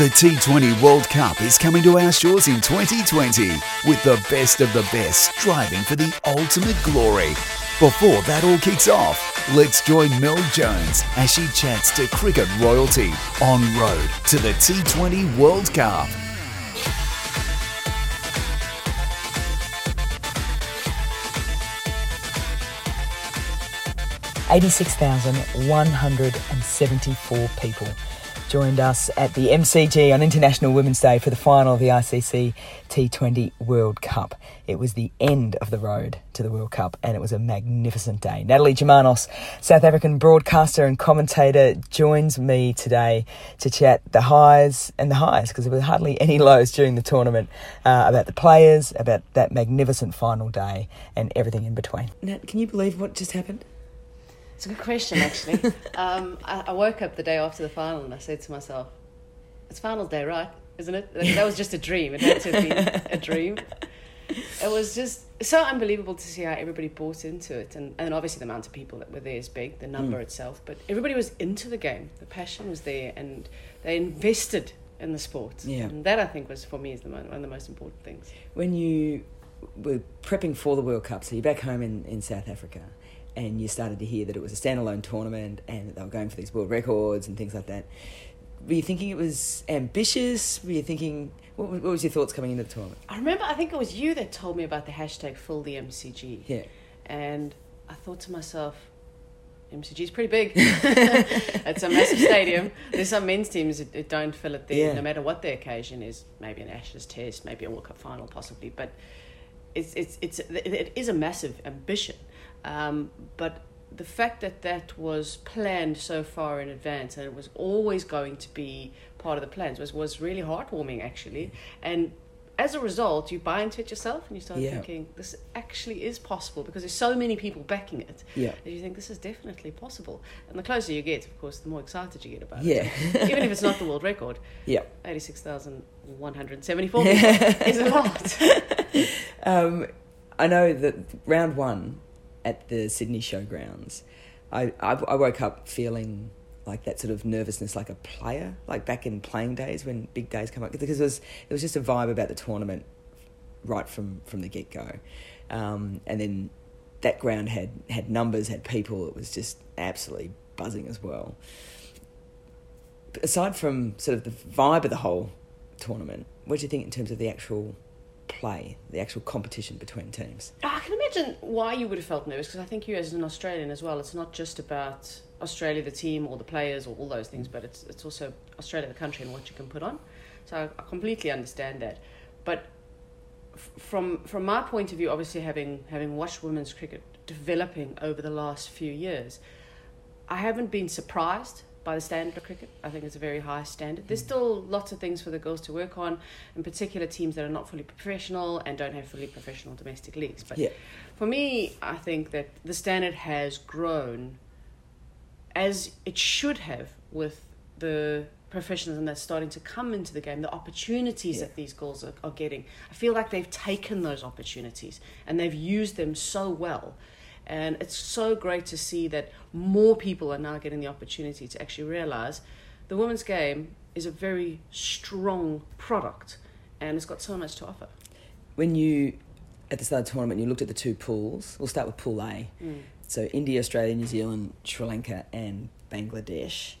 The T20 World Cup is coming to our shores in 2020 with the best of the best striving for the ultimate glory. Before that all kicks off, let's join Mel Jones as she chats to cricket royalty on road to the T20 World Cup. Eighty-six thousand one hundred and seventy-four people joined us at the MCG on International Women's Day for the final of the ICC T20 World Cup. It was the end of the road to the World Cup and it was a magnificent day. Natalie Germanos, South African broadcaster and commentator, joins me today to chat the highs and the highs because there were hardly any lows during the tournament uh, about the players, about that magnificent final day and everything in between. Nat, can you believe what just happened? It's a good question, actually. um, I, I, woke up the day after the final and I said to myself, "It's final day, right? Isn't it? That was just a dream. It had to be a dream. It was just so unbelievable to see how everybody bought into it, and, and obviously the amount of people that were there is big, the number mm. itself, but everybody was into the game. The passion was there, and they invested in the sport. Yeah. And that I think was for me is the one of the most important things. When you were prepping for the World Cup, so you're back home in, in South Africa and you started to hear that it was a standalone tournament and that they were going for these world records and things like that. Were you thinking it was ambitious? Were you thinking what, what was your thoughts coming into the tournament? I remember I think it was you that told me about the hashtag fill the MCG. Yeah. And I thought to myself, MCG is pretty big. it's a massive stadium. There's some men's teams that, that don't fill it there, yeah. no matter what the occasion is. Maybe an Ashes Test, maybe a World Cup final, possibly. But it's it's it's it is a massive ambition. Um, but the fact that that was planned so far in advance and it was always going to be part of the plans was, was really heartwarming actually. And as a result you buy into it yourself and you start yeah. thinking this actually is possible because there's so many people backing it. Yeah. And you think this is definitely possible. And the closer you get of course the more excited you get about yeah. it even if it's not the world record. Yeah. 86,174 is a lot um, I know that round one at the Sydney Showgrounds, I, I, I woke up feeling like that sort of nervousness like a player, like back in playing days when big days come up, because it was it was just a vibe about the tournament right from from the get go, um, and then that ground had had numbers, had people. It was just absolutely buzzing as well. Aside from sort of the vibe of the whole tournament, what do you think in terms of the actual play, the actual competition between teams. I can imagine why you would have felt nervous because I think you, as an Australian as well, it's not just about Australia, the team, or the players, or all those things, but it's it's also Australia, the country, and what you can put on. So I, I completely understand that, but f- from from my point of view, obviously having having watched women's cricket developing over the last few years, I haven't been surprised by the standard of cricket. I think it's a very high standard. There's still lots of things for the girls to work on, in particular teams that are not fully professional and don't have fully professional domestic leagues. But yeah. for me, I think that the standard has grown as it should have with the professionalism that's starting to come into the game, the opportunities yeah. that these girls are, are getting. I feel like they've taken those opportunities and they've used them so well and it's so great to see that more people are now getting the opportunity to actually realize the women's game is a very strong product and it's got so much to offer. When you, at the start of the tournament, you looked at the two pools, we'll start with Pool A. Mm. So India, Australia, New Zealand, Sri Lanka, and Bangladesh.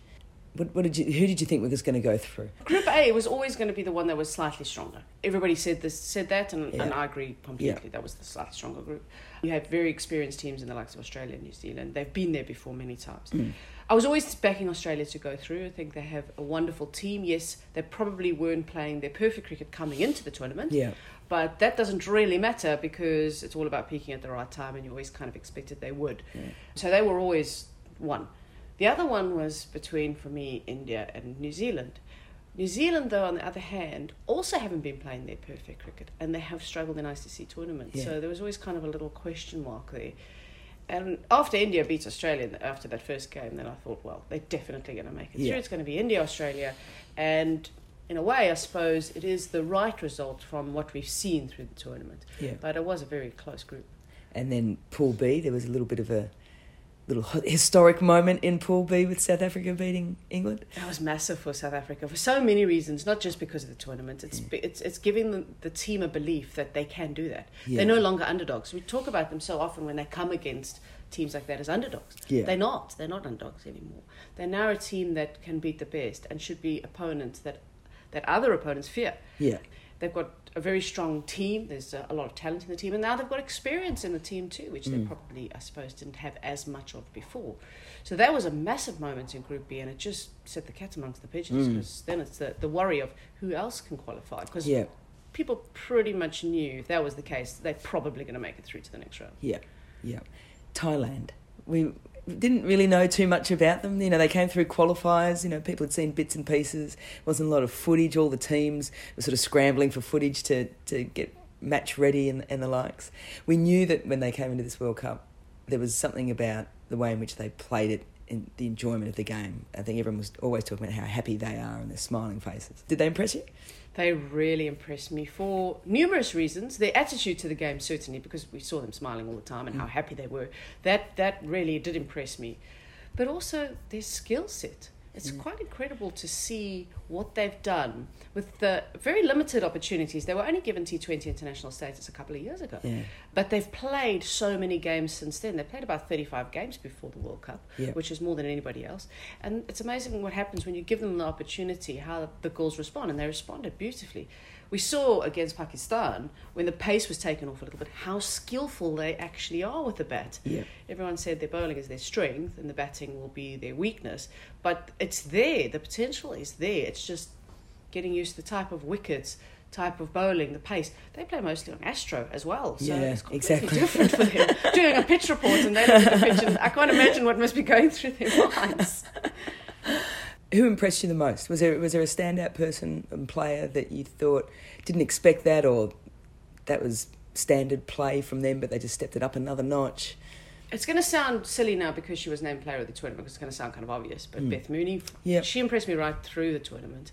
What, what did you, who did you think was going to go through? Group A was always going to be the one that was slightly stronger. Everybody said this, said that, and, yeah. and I agree completely. Yeah. That was the slightly stronger group. You have very experienced teams in the likes of Australia and New Zealand. They've been there before many times. Mm. I was always backing Australia to go through. I think they have a wonderful team. Yes, they probably weren't playing their perfect cricket coming into the tournament. Yeah. But that doesn't really matter because it's all about peaking at the right time, and you always kind of expected they would. Yeah. So they were always one. The other one was between, for me, India and New Zealand. New Zealand, though, on the other hand, also haven't been playing their perfect cricket and they have struggled in ICC tournaments. Yeah. So there was always kind of a little question mark there. And after India beats Australia after that first game, then I thought, well, they're definitely going to make it yeah. through. It's going to be India, Australia. And in a way, I suppose it is the right result from what we've seen through the tournament. Yeah. But it was a very close group. And then Pool B, there was a little bit of a little historic moment in Pool B with South Africa beating England? That was massive for South Africa for so many reasons, not just because of the tournament. It's mm. yeah. it's it's giving the, the team a belief that they can do that. Yeah. They're no longer underdogs. We talk about them so often when they come against teams like that as underdogs. Yeah. They're not. They're not underdogs anymore. They're now a team that can beat the best and should be opponents that that other opponents fear. Yeah. They've got a very strong team. There's a, a, lot of talent in the team, and now they've got experience in the team too, which mm. they probably, I suppose, didn't have as much of before. So that was a massive moment in Group B, and it just set the cat amongst the pigeons because mm. then it's the, the worry of who else can qualify. Because yeah. people pretty much knew if that was the case, they're probably going to make it through to the next round. Yeah, yeah. Thailand. We didn't really know too much about them. You know, they came through qualifiers. You know, people had seen bits and pieces. wasn't a lot of footage. All the teams were sort of scrambling for footage to to get match ready and and the likes. We knew that when they came into this World Cup, there was something about the way in which they played it. and the enjoyment of the game, I think everyone was always talking about how happy they are and their smiling faces. Did they impress you? They really impressed me for numerous reasons. Their attitude to the game, certainly, because we saw them smiling all the time and how mm. happy they were. That that really did impress me, but also their skill set. It's quite incredible to see what they've done with the very limited opportunities. They were only given T20 international status a couple of years ago. Yeah. But they've played so many games since then. They played about 35 games before the World Cup, yeah. which is more than anybody else. And it's amazing what happens when you give them the opportunity, how the girls respond. And they responded beautifully we saw against Pakistan when the pace was taken off a little bit how skillful they actually are with the bat. Yeah. Everyone said their bowling is their strength and the batting will be their weakness, but it's there. The potential is there. It's just getting used to the type of wickets, type of bowling, the pace. They play mostly on Astro as well, so yeah, it's completely exactly. different for them. Doing a pitch report and they look at the pitch, and I can't imagine what must be going through their minds. Who impressed you the most? Was there was there a standout person and player that you thought didn't expect that, or that was standard play from them, but they just stepped it up another notch? It's going to sound silly now because she was named player of the tournament. Because it's going to sound kind of obvious, but mm. Beth Mooney, yep. she impressed me right through the tournament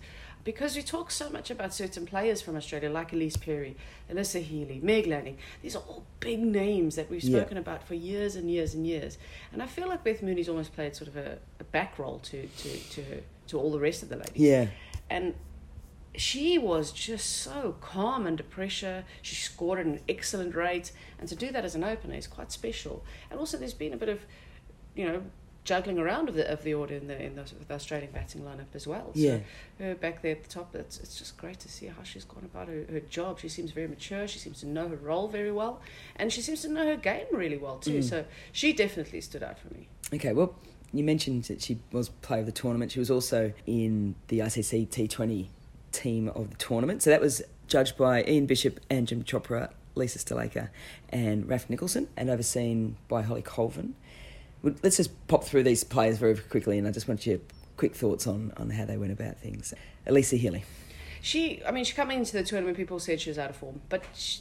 because we talk so much about certain players from Australia, like Ellyse Perry, Alyssa Healy, Meg Lanning. These are all big names that we've spoken yeah. about for years and years and years. And I feel like Beth Mooney's almost played sort of a, a back role to, to, to, to all the rest of the ladies. Yeah. And she was just so calm under pressure. She scored at an excellent rate. And to do that as an opener is quite special. And also, there's been a bit of, you know, juggling around of the of the order in the in the, the Australian batting lineup as well. Yeah. Her back there at the top, it's it's just great to see how she's gone about her, her job. She seems very mature. She seems to know her role very well, and she seems to know her game really well too. Mm. So she definitely stood out for me. Okay, well. You mentioned that she was player of the tournament. She was also in the ICC T20 team of the tournament. So that was judged by Ian Bishop, Anjum Chopra, Lisa Sthalekar, and Raf Nicholson, and overseen by Holly Colvin let's just pop through these players very quickly, and I just want your quick thoughts on, on how they went about things. Alyssa Healy. She, I mean, she coming into the tournament, people said she was out of form, but she,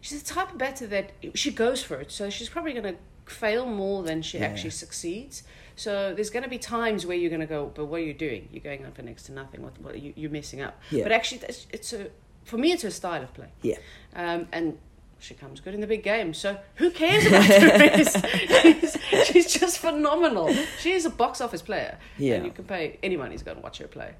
she's the type of batter that she goes for it. So she's probably going to fail more than she yeah. actually succeeds. So there's going to be times where you're going to go, but what are you doing? You're going on for next to nothing. What, what you, you're messing up. Yeah. But actually, it's, it's a for me, it's her style of play. Yeah. Um, and she comes good in the big game. So who cares about the rest? she's, she's just phenomenal. She is a box office player. Yeah. And you can pay anyone who's going to watch her play.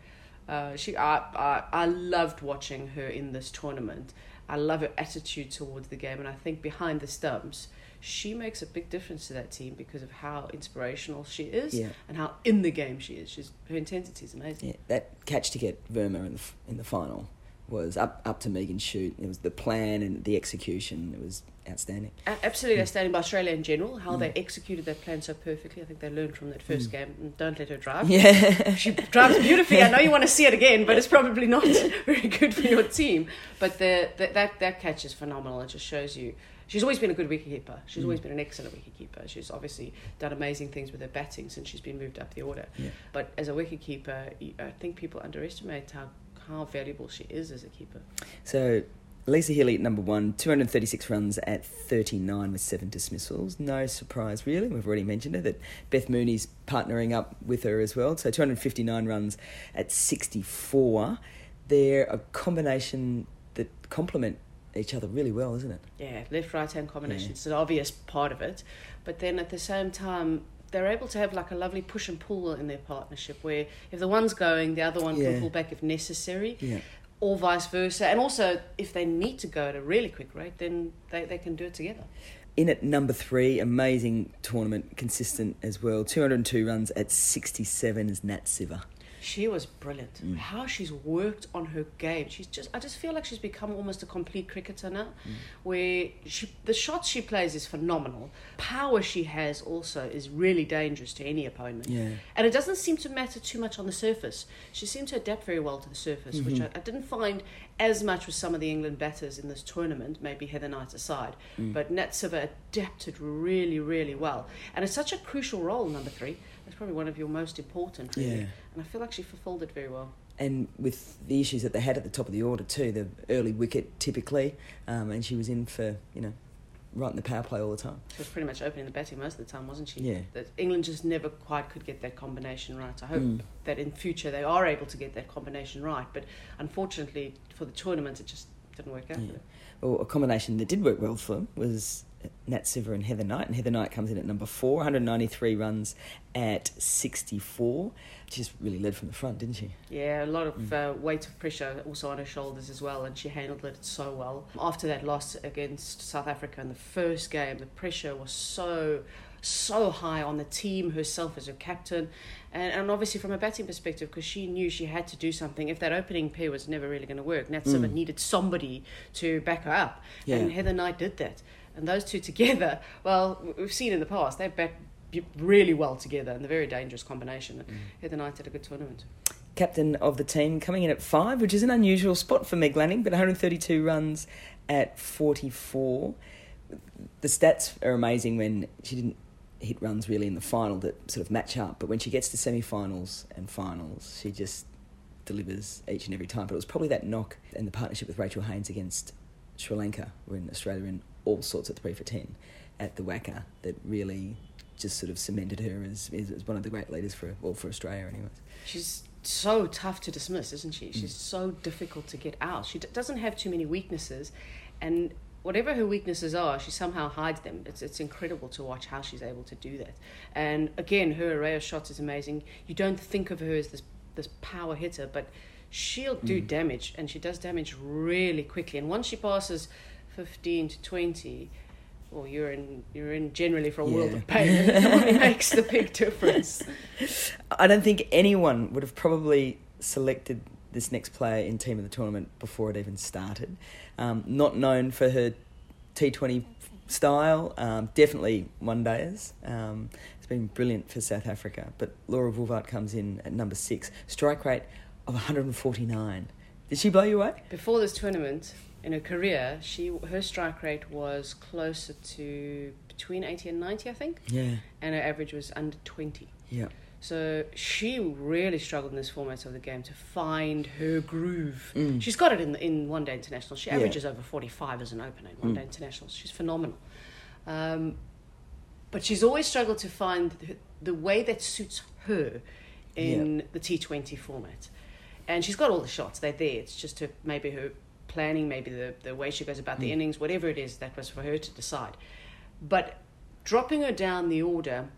Uh, she, I, I, I loved watching her in this tournament. I love her attitude towards the game, and I think behind the stumps, she makes a big difference to that team because of how inspirational she is yeah. and how in the game she is. She's her intensity is amazing. Yeah, that catch to get Verma in the in the final was up up to Megan Schutt. It was the plan and the execution. It was outstanding. absolutely outstanding by Australia in general. How mm. they executed their plan so perfectly. I think they learned from that first mm. game. Don't let her drive. Yeah, she drives beautifully. I know you want to see it again, but it's probably not very good for your team. But the, the that that catch is phenomenal. It just shows you. She's always been a good wicketkeeper. She's mm. always been an excellent wicketkeeper. She's obviously done amazing things with her batting since she's been moved up the order. Yeah. But as a wicketkeeper, I think people underestimate how how valuable she is as a keeper. So Lisa Healy at number one, 236 runs at 39 with seven dismissals. No surprise, really. We've already mentioned it, that Beth Mooney's partnering up with her as well. So 259 runs at 64. They're a combination that complement each other really well, isn't it? Yeah, left right hand combination. Yeah. It's an obvious part of it. But then at the same time, they're able to have like a lovely push and pull in their partnership where if the one's going, the other one Yeah. can pull back if necessary, Yeah. or vice versa. And also, if they need to go at a really quick rate, then they, they can do it together. In at number three, amazing tournament, consistent as well. 202 runs at 67 is Nat Siver. She was brilliant. Mm. How she's worked on her game. She's just I just feel like she's become almost a complete cricketer now. Mm. Where she the shots she plays is phenomenal. Power she has also is really dangerous to any opponent. Yeah. And it doesn't seem to matter too much on the surface. She seemed to adapt very well to the surface, which Mm-hmm. I, I didn't find as much with some of the England batters in this tournament, maybe Heather Knight aside. Mm. But Nat Siver adapted really, really well. And it's such a crucial role, number three. It's probably one of your most important, really. Yeah. And I feel like she fulfilled it very well. And with the issues that they had at the top of the order too, the early wicket typically, um, and she was in for, you know, right in the power play all the time. She was pretty much opening the batting most of the time, wasn't she? Yeah. That England just never quite could get that combination right. I hope Mm. that in future they are able to get that combination right. But unfortunately for the tournament, it just didn't work out. Yeah. Well, a combination that did work well for them was Nat Siver and Heather Knight, and Heather Knight comes in at number four, 193 runs at 64. She just really led from the front, didn't she? Yeah, a lot of uh, weight of pressure also on her shoulders as well, and she handled it so well. After that loss against South Africa in the first game, the pressure was so, so high on the team, herself as her captain, and, and obviously from a batting perspective, because she knew she had to do something. If that opening pair was never really going to work, Nat Siver needed somebody to back her up, Yeah. and Heather Knight did that. And those two together, well, we've seen in the past, they've bat really well together, and they're a very dangerous combination. Mm. Heather Knight had a good tournament. captain of the team, coming in at five, which is an unusual spot for Meg Lanning, but 132 runs at 44. The stats are amazing when she didn't hit runs really in the final that sort of match up, but when she gets to semi finals and finals, she just delivers each and every time. But it was probably that knock and the partnership with Rachel Haynes against Sri Lanka, when Australia were in all sorts at 3 for 10 at the WACA, that really just sort of cemented her as, as one of the great leaders for, well, for Australia, anyways. She's so tough to dismiss, isn't she? She's mm. so difficult to get out. She d- doesn't have too many weaknesses, and whatever her weaknesses are, she somehow hides them. It's it's incredible to watch how she's able to do that. And again, her array of shots is amazing. You don't think of her as this this power hitter, but she'll do mm. damage, and she does damage really quickly. And once she passes fifteen to twenty. Well, you're in you're in generally for a world of pain. It makes the big difference. I don't think anyone would have probably selected this next player in team of the tournament before it even started. Um, not known for her T20 style, um, definitely one dayers. Um, it's been brilliant for South Africa, but Laura Wolvaardt comes in at number six, strike rate of 149. Did she blow you away? Before this tournament, in her career, she her strike rate was closer to between 80 and 90, I think, Yeah, and her average was under 20. yeah. So she really struggled in this format of the game to find her groove. Mm. She's got it in in one day internationals. She Yeah. averages over 45 as an opener in one day Mm. internationals. She's phenomenal. Um, but she's always struggled to find the, the way that suits her in the T20 format. And she's got all the shots, they're there. It's just her, maybe her planning, maybe the, the way she goes about the Mm. innings, whatever it is, that was for her to decide. But dropping her down the order,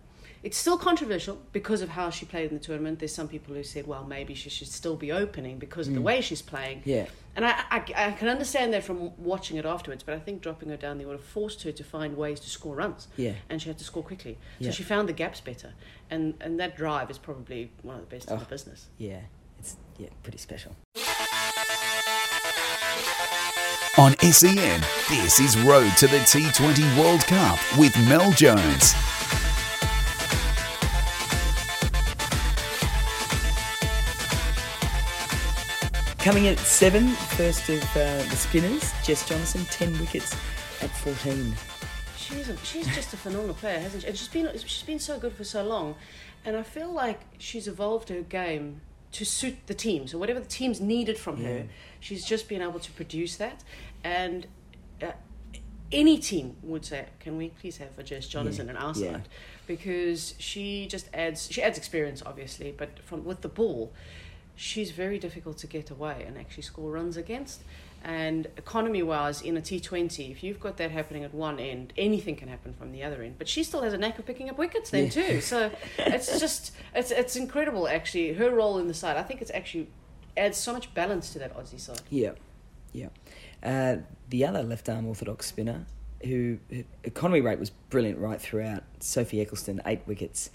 it's still controversial because of how she played in the tournament. There's some people who said, well, maybe she should still be opening because of the Mm. way she's playing. Yeah. And I, I, I can understand that from watching it afterwards, but I think dropping her down the order forced her to find ways to score runs. Yeah. And she had to score quickly. So Yeah. she found the gaps better. And, and that drive is probably one of the best in the Oh. business. Yeah, it's yeah pretty special. On SEN, this is Road to the T20 World Cup with Mel Jones. Coming in at seven, first of uh, the spinners, Jess Jonassen, 10 wickets at 14. She's a, she's just a phenomenal player, hasn't she? And she's been she's been so good for so long, and I feel like she's evolved her game to suit the team. So whatever the teams needed from Yeah. her, she's just been able to produce that. And uh, any team would say, "Can we please have a Jess Jonassen Yeah. in our side?" Because she just adds she adds experience, obviously, but from with the ball. she's very difficult to get away and actually score runs against. And economy wise, in a T20, if you've got that happening at one end, anything can happen from the other end. But she still has a knack of picking up wickets then, yeah. too. So it's just, it's, it's incredible, actually. Her role in the side, I think it's actually adds so much balance to that Aussie side. Yeah, yeah. Uh, the other left arm orthodox spinner, who, who, economy rate was brilliant right throughout, Sophie Ecclestone, eight wickets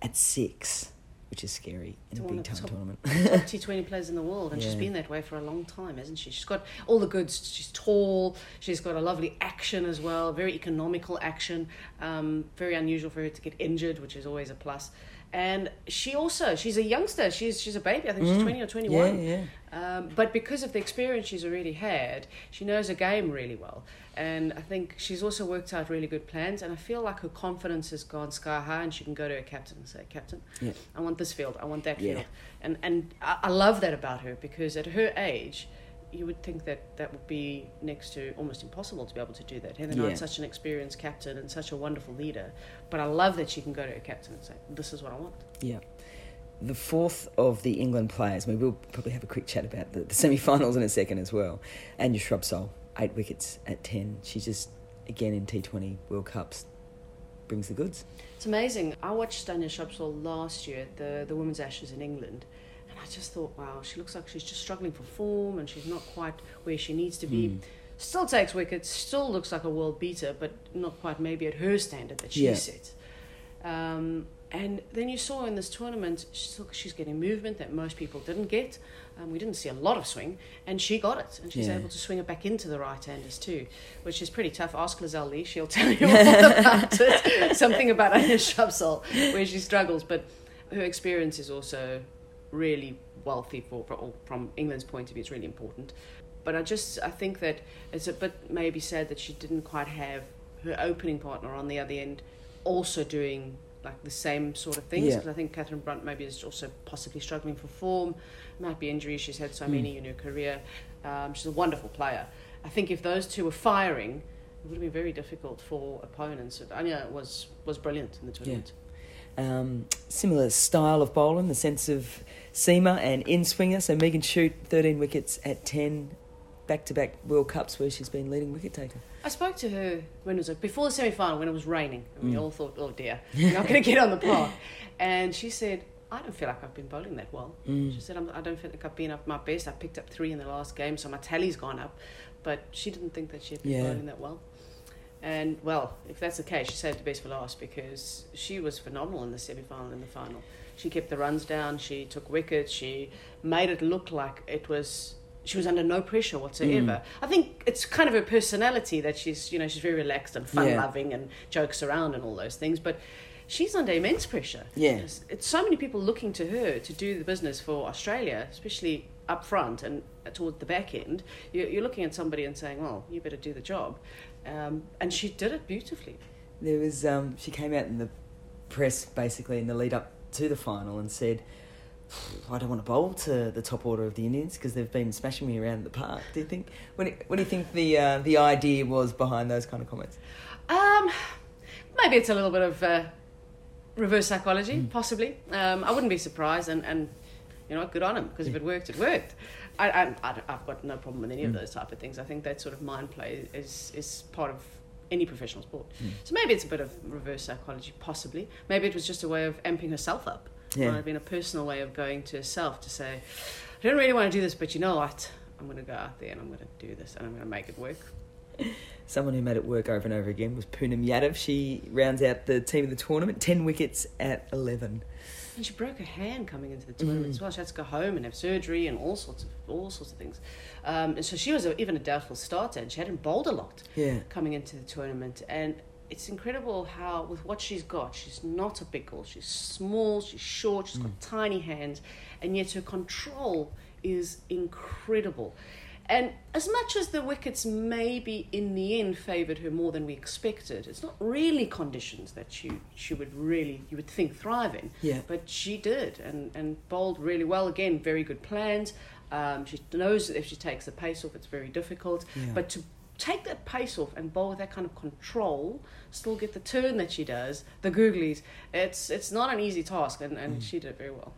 at six which is scary in a big time top, tournament. top T20 players in the world, and yeah. she's been that way for a long time, hasn't she? She's got all the goods. She's tall. She's got a lovely action as well, very economical action. Um, very unusual for her to get injured, which is always a plus. And she also, she's a youngster. She's she's a baby. I think she's mm. twenty or twenty one. Yeah, yeah. Um, but because of the experience she's already had, she knows her game really well. And I think she's also worked out really good plans. And I feel like her confidence has gone sky high, and she can go to her captain and say, "Captain, yeah. I want this field. I want that field." And and I, I love that about her because at her age, you would think that that would be next to almost impossible to be able to do that. Heather yeah. such an experienced captain and such a wonderful leader, but I love that she can go to her captain and say, "This is what I want." Yeah the fourth of the England players, I mean, we'll probably have a quick chat about the, the semi finals in a second as well. And Anya Shrubsole, eight wickets at 10. She just, again, in T20 World Cups, brings the goods. It's amazing. I watched Anya Shrubsole last year at the, the Women's Ashes in England, and I just thought, wow, she looks like she's just struggling for form and she's not quite where she needs to be. Mm. Still takes wickets, still looks like a world beater, but not quite maybe at her standard that she yeah. set. Um, and then you saw in this tournament, she's getting movement that most people didn't get. Um, we didn't see a lot of swing, and she got it, and she's yeah. able to swing it back into the right-handers too, which is pretty tough. Ask Lizelle Lee; she'll tell you all about it. Something about Anya Shrubsole where she struggles, but her experience is also really wealthy for, for from England's point of view. It's really important. But I just I think that it's a bit maybe sad that she didn't quite have her opening partner on the other end also doing like the same sort of things. Because yeah. I think Catherine Brunt maybe is also possibly struggling for form. Might be injuries. She's had so mm. many in her career. Um, she's a wonderful player. I think if those two were firing, it would have been very difficult for opponents. Anya was was brilliant in the tournament. Yeah. Um, similar style of bowling, the sense of seamer and in swinger. So Megan Schutt, 13 wickets at 10, back to back World Cups where she's been leading wicket taker. I spoke to her when it was before the semi final when it was raining and we mm. all thought, oh dear, we're not going to get on the park. And she said, I don't feel like I've been bowling that well. Mm. She said, I'm, I do not feel like I've been up my best. I picked up three in the last game, so my tally's gone up. But she didn't think that she had been yeah. bowling that well. And well, if that's the case, she saved the best for last because she was phenomenal in the semi final and the final. She kept the runs down, she took wickets, she made it look like it was she was under no pressure whatsoever. Mm. I think it's kind of her personality that she's, you know, she's very relaxed and fun loving yeah. and jokes around and all those things. But she's under immense pressure. Yeah. It's, it's, so many people looking to her to do the business for Australia, especially up front and toward the back end. You're, you're looking at somebody and saying, well, you better do the job. Um, and she did it beautifully. There was, um, she came out in the press basically in the lead up to the final and said, I don't want to bowl to the top order of the Indians because they've been smashing me around the park. Do you think? What do, what do you think the uh, the idea was behind those kind of comments? Um, maybe it's a little bit of uh, reverse psychology, mm. possibly. Um, I wouldn't be surprised, and, and you know, good on him because yeah. if it worked, it worked. I, I, I've got no problem with any mm. of those type of things. I think that sort of mind play is is part of any professional sport. Mm. So maybe it's a bit of reverse psychology, possibly. Maybe it was just a way of amping herself up yeah. might have been a personal way of going to herself to say, I don't really want to do this, but you know what? I'm going to go out there and I'm going to do this and I'm going to make it work. Someone who made it work over and over again was Poonam Yadav. She rounds out the team of the tournament, 10 wickets at 11. And she broke her hand coming into the tournament mm. as well. She had to go home and have surgery and all sorts of all sorts of things. Um, and so she was a, even a doubtful starter, and she hadn't bowled a lot yeah. coming into the tournament. And it's incredible how with what she's got she's not a big girl she's small she's short she's mm. got tiny hands and yet her control is incredible and as much as the wickets maybe in the end favoured her more than we expected, it's not really conditions that she she would really you would think thrive in. Yeah. But she did and, and bowled really well. Again, very good plans. Um, she knows that if she takes the pace off, it's very difficult. Yeah. But to take that pace off and bowl with that kind of control, still get the turn that she does, the googlies. It's it's not an easy task, and, and mm. she did it very well.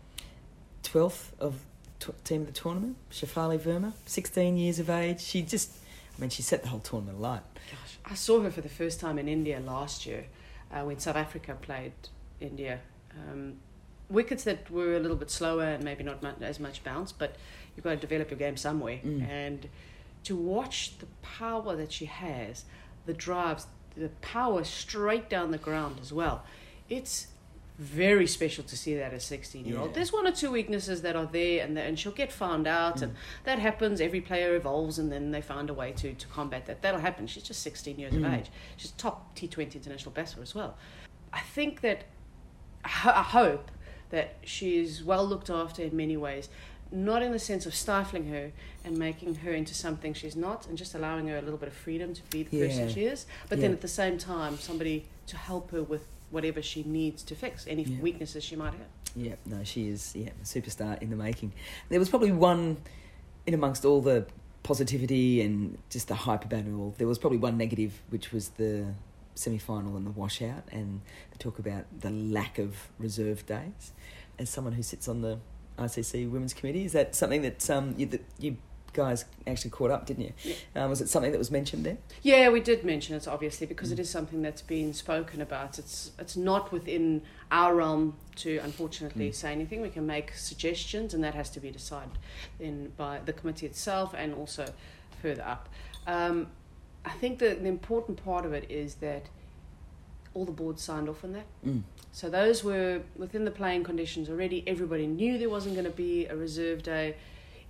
Twelfth of t- team of the tournament, Shafali Verma, 16 years of age. She just, I mean, she set the whole tournament alight. Gosh, I saw her for the first time in India last year uh, when South Africa played India. Um, wickets that were a little bit slower and maybe not much, as much bounce, but you've got to develop your game somewhere. Mm. And to watch the power that she has, the drives, the power straight down the ground as well, it's very special to see that as 16 year old. There's one or two weaknesses that are there, and, and she'll get found out, and that happens. Every player evolves, and then they find a way to, to combat that. That'll happen. She's just 16 years of Mm. age. She's top T20 international batsman as well. I think that, I hope that she is well looked after in many ways. Not in the sense of stifling her and making her into something she's not, and just allowing her a little bit of freedom to be the person she is. But then at the same time, somebody to help her with whatever she needs to fix, any Yeah. weaknesses she might have. Yeah, no, she is yeah, a superstar in the making. There was probably one in amongst all the positivity and just the hype about it all. There was probably one negative, which was the semi-final and the washout, and the talk about the lack of reserve days. As someone who sits on the ICC Women's Committee, is that something that um you, that you guys actually caught up, didn't you? Yeah. Um, was it something that was mentioned there? Yeah, we did mention it obviously because it is something that's been spoken about. It's it's not within our realm to unfortunately Mm. say anything. We can make suggestions, and that has to be decided then by the committee itself and also further up. Um, I think that the important part of it is that all the boards signed off on that. Mm. So those were within the playing conditions already. Everybody knew there wasn't going to be a reserve day.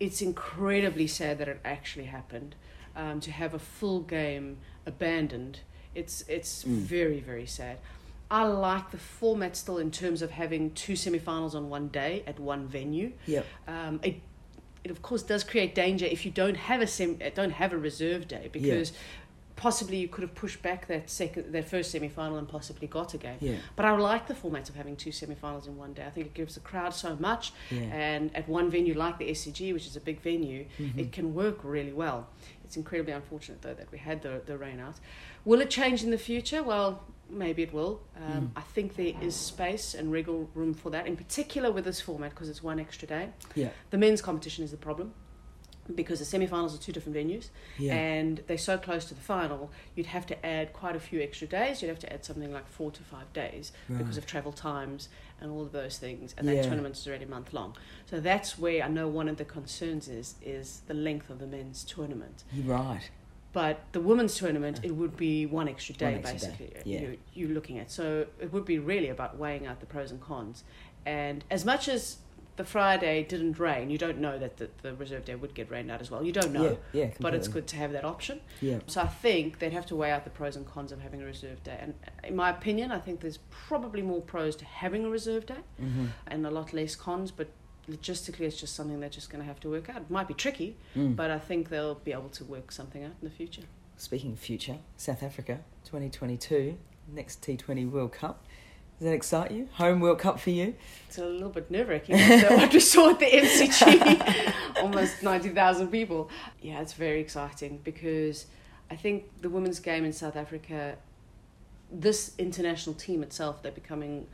It's incredibly sad that it actually happened. Um, to have a full game abandoned, it's it's Mm. very very sad. I like the format still in terms of having two semi-finals on one day at one venue. Yep. Um, it, it of course does create danger if you don't have a sem- don't have a reserve day because possibly you could have pushed back that second that first semi-final and possibly got a game. Yeah. But I like the format of having two semi-finals in one day. I think it gives the crowd so much, Yeah. and at one venue like the SCG, which is a big venue, Mhm. it can work really well. It's incredibly unfortunate though that we had the the rain out. Will it change in the future? Well, maybe it will. Um, Mm. I think there is space and wriggle room for that, in particular with this format because it's one extra day. Yeah. The men's competition is the problem because the semi-finals are two different venues. Yeah. and they're so close to the final you'd have to add quite a few extra days. You'd have to add something like four to five days because of travel times and all of those things. And that Yeah. tournament is already a month long. So that's where i know one of the concerns is is the length of the men's tournament. You're right. but the women's tournament uh, it would be one extra day One extra day, basically yeah. you, you're looking at. So it would be really about weighing out the pros and cons. And as much as the Friday didn't rain. You don't know that the, the reserve day would get rained out as well. You don't know, Yeah. Yeah. but it's good to have that option. Yeah. So I think they'd have to weigh out the pros and cons of having a reserve day. And in my opinion, I think there's probably more pros to having a reserve day Mm-hmm. and a lot less cons. But logistically, it's just something they're just going to have to work out. It might be tricky, Mm. but I think they'll be able to work something out in the future. Speaking of future, South Africa, 2022, next T20 World Cup. Does that excite you? Home World Cup for you? It's a little bit nerve wracking after what we saw at the MCG, almost 90,000 people. Yeah, it's very exciting because I think the women's game in South Africa, this international team itself, they're becoming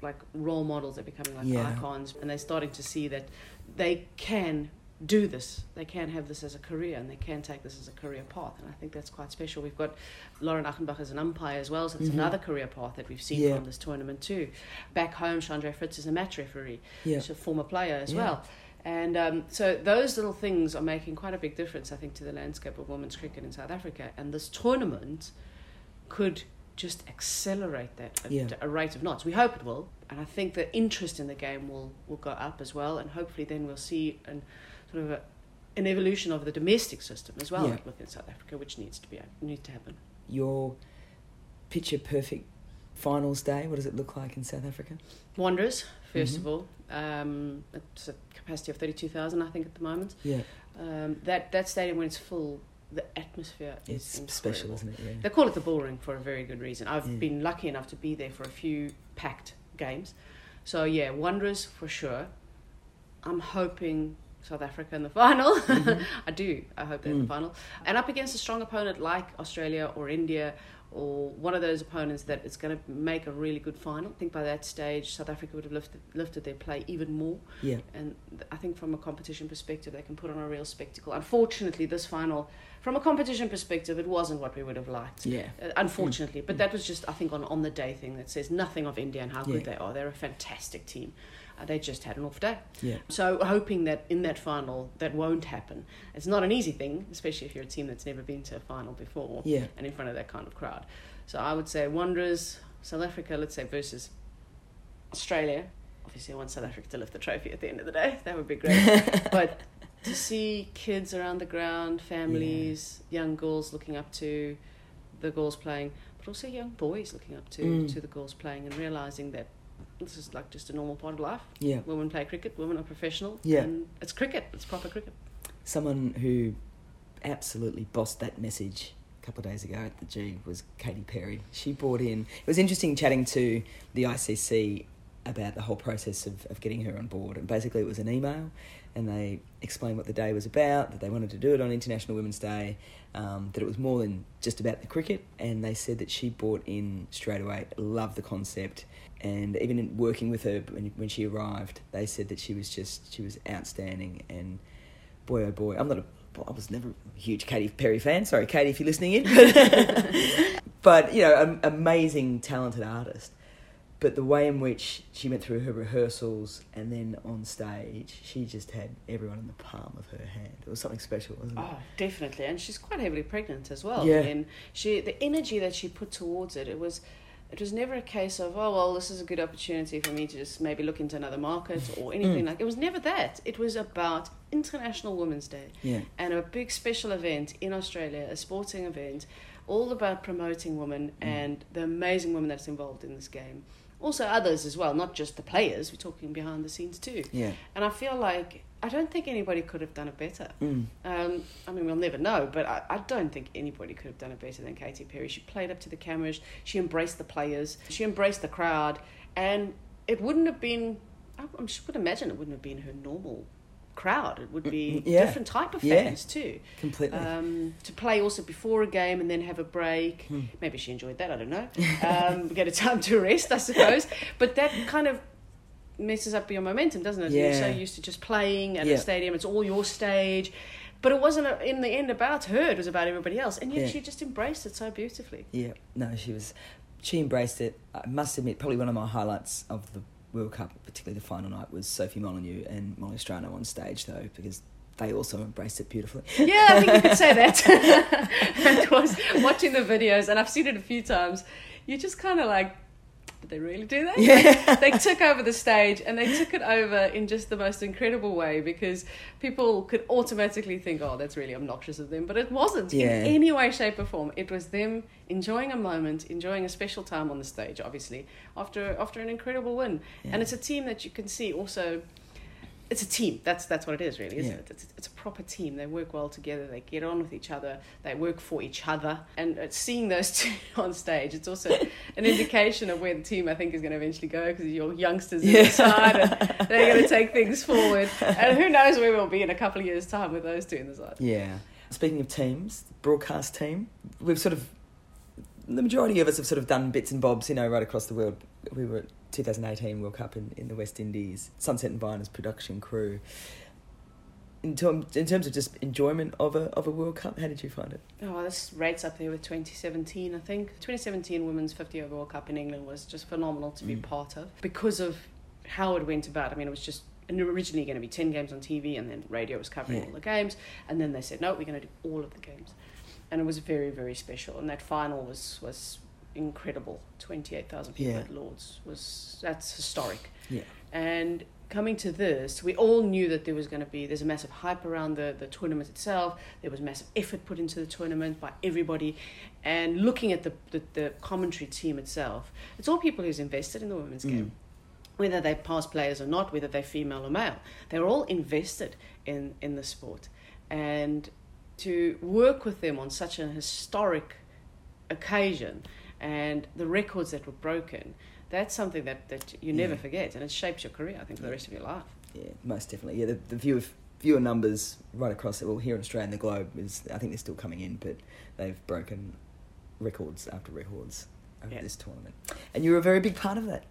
like role models, they're becoming like Yeah. icons, and they're starting to see that they can do this. They can have this as a career and they can take this as a career path. And I think that's quite special. We've got Lauren Agenbag as an umpire as well, so it's Mhm. another career path that we've seen Yeah. from this tournament too. Back home, Shandre Fritz is a match referee. Yeah. She's a former player as Yeah. well. And um, so those little things are making quite a big difference, I think, to the landscape of women's cricket in South Africa. And this tournament could just accelerate that at Yeah. a rate of knots. We hope it will. And I think the interest in the game will, will go up as well. And hopefully then we'll see an, sort of a, an evolution of the domestic system as well Yeah. within South Africa, which needs to be needs to happen. Your picture perfect finals day, what does it look like in South Africa? Wanderers, 1st Mhm. of all. Um, it's a capacity of 32,000, I think, at the moment. Yeah. Um, that that stadium when it's full, the atmosphere is special, isn't it? Yeah. They call it the bull ring for a very good reason. I've Yeah. been lucky enough to be there for a few packed games, so yeah, Wanderers for sure. I'm hoping South Africa in the final. Mhm. I do. I hope they're in the Mm. final, and up against a strong opponent like Australia or India or one of those opponents that is going to make a really good final. I think by that stage, South Africa would have lifted, lifted their play even more. Yeah. And I think from a competition perspective, they can put on a real spectacle. Unfortunately, this final, from a competition perspective, it wasn't what we would have liked. Yeah. Uh, unfortunately, mm. but that was just, I think, on, on the day thing that says nothing of India and how Yeah. good they are. They're a fantastic team. Uh, they just had an off day. Yeah. So hoping that in that final that won't happen. It's not an easy thing, especially if you're a team that's never been to a final before Yeah. and in front of that kind of crowd. So I would say Wanderers, South Africa, let's say versus Australia. Obviously, I want South Africa to lift the trophy at the end of the day. That would be great. but to see kids around the ground, families, young girls looking up to the girls playing, but also young boys looking up to, Mm. to the girls playing and realizing that this is like just a normal part of life. Yeah. Women play cricket, women are professional. Yeah. And it's cricket, it's proper cricket. Someone who absolutely bossed that message a couple of days ago at the G was Katy Perry. She brought in. It was interesting chatting to the ICC about the whole process of, of getting her on board. And basically, it was an email, and they explained what the day was about, that they wanted to do it on International Women's Day, um, that it was more than just about the cricket. And they said that she bought in straight away, loved the concept. And even in working with her when, when she arrived, they said that she was just, she was outstanding. And boy, oh boy, I'm not a, I was never a huge Katy Perry fan. Sorry, Katy, if you're listening in. but, you know, an amazing, talented artist. But the way in which she went through her rehearsals and then on stage, she just had everyone in the palm of her hand. It was something special, wasn't it? Oh, definitely. And she's quite heavily pregnant as well. Yeah. And she the energy that she put towards it, it was it was never a case of, oh well, this is a good opportunity for me to just maybe look into another market or anything mm. like it was never that. It was about International Women's Day Yeah. and a big special event in Australia, a sporting event, all about promoting women mm. and the amazing women that's involved in this game. Also others as well, not just the players, we're talking behind the scenes too. Yeah. And I feel like I don't think anybody could have done it better. Mm. Um, I mean, we'll never know, but I, I don't think anybody could have done it better than Katy Perry. She played up to the cameras, she embraced the players, she embraced the crowd, and it wouldn't have been, I, I would imagine it wouldn't have been her normal crowd. It would be Yeah. different type of Yeah. fans too. Completely. Um, to play also before a game and then have a break. Hmm. Maybe she enjoyed that, I don't know. Um, get a time to rest, I suppose. But that kind of messes up your momentum, doesn't it? You're so used to just playing at Yeah. a stadium, it's all your stage. But it wasn't in the end about her, it was about everybody else. And yet Yeah. she just embraced it so beautifully. Yeah, no, she was. She embraced it. I must admit, probably one of my highlights of the World Cup, particularly the final night, was Sophie Molyneux and Molly Strano on stage, though, because they also embraced it beautifully. Yeah, I think you could say that. it was watching the videos, and I've seen it a few times. You're just kind of like, did they really do that? Yeah. they took over the stage and they took it over in just the most incredible way because people could automatically think, oh, that's really obnoxious of them. But it wasn't Yeah. in any way, shape, or form. It was them enjoying a moment, enjoying a special time on the stage, obviously, after, after an incredible win. Yeah. And it's a team that you can see also. It's a team. That's that's what it is, really, isn't Yeah. it? It's, it's a proper team. They work well together. They get on with each other. They work for each other. And uh, seeing those two on stage, it's also an indication of where the team I think is going to eventually go because your youngsters Yeah. inside and they're going to take things forward. And who knows where we'll be in a couple of years' time with those two in the side. Yeah. Speaking of teams, broadcast team, we've sort of, the majority of us have sort of done bits and bobs, you know, right across the world. We were 2018 World Cup in, in the West Indies, Sunset and Vine as production crew. In, term, in terms of just enjoyment of a, of a World Cup, how did you find it? Oh, this rates up there with 2017, I think. 2017 Women's 50 over World Cup in England was just phenomenal to be Mm. part of because of how it went about. I mean, it was just originally going to be 10 games on TV and then radio was covering Yeah. all the games. And then they said, no, we're going to do all of the games. And it was very, very special. And that final was, was incredible. 28,000 people Yeah. at Lords was, that's historic. Yeah. And coming to this, we all knew that there was going to be there's a massive hype around the, the tournament itself. There was massive effort put into the tournament by everybody, and looking at the the, the commentary team itself, it's all people who's invested in the women's Mm. game. Whether they're past players or not, whether they're female or male, they're all invested in, in the sport. And to work with them on such an historic occasion and the records that were broken, that's something that, that you never Yeah. forget and it shapes your career, I think, for the rest of your life. Yeah, most definitely. Yeah, the, the view of viewer numbers right across it. Well, here in Australia and the globe is I think they're still coming in, but they've broken records after records over Yeah. this tournament, and you were a very big part of that.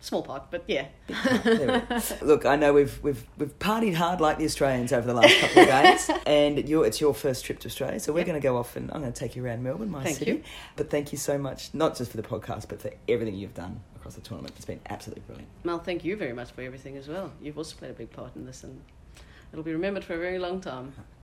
Small part, but yeah. There we go. Look, I know we've we've we've partied hard like the Australians over the last couple of days, and it's your first trip to Australia, so we're Yep. going to go off and I'm going to take you around Melbourne, my Thank city. you. But thank you so much, not just for the podcast, but for everything you've done across the tournament. It's been absolutely brilliant. Well, thank you very much for everything as well. You've also played a big part in this, and it'll be remembered for a very long time.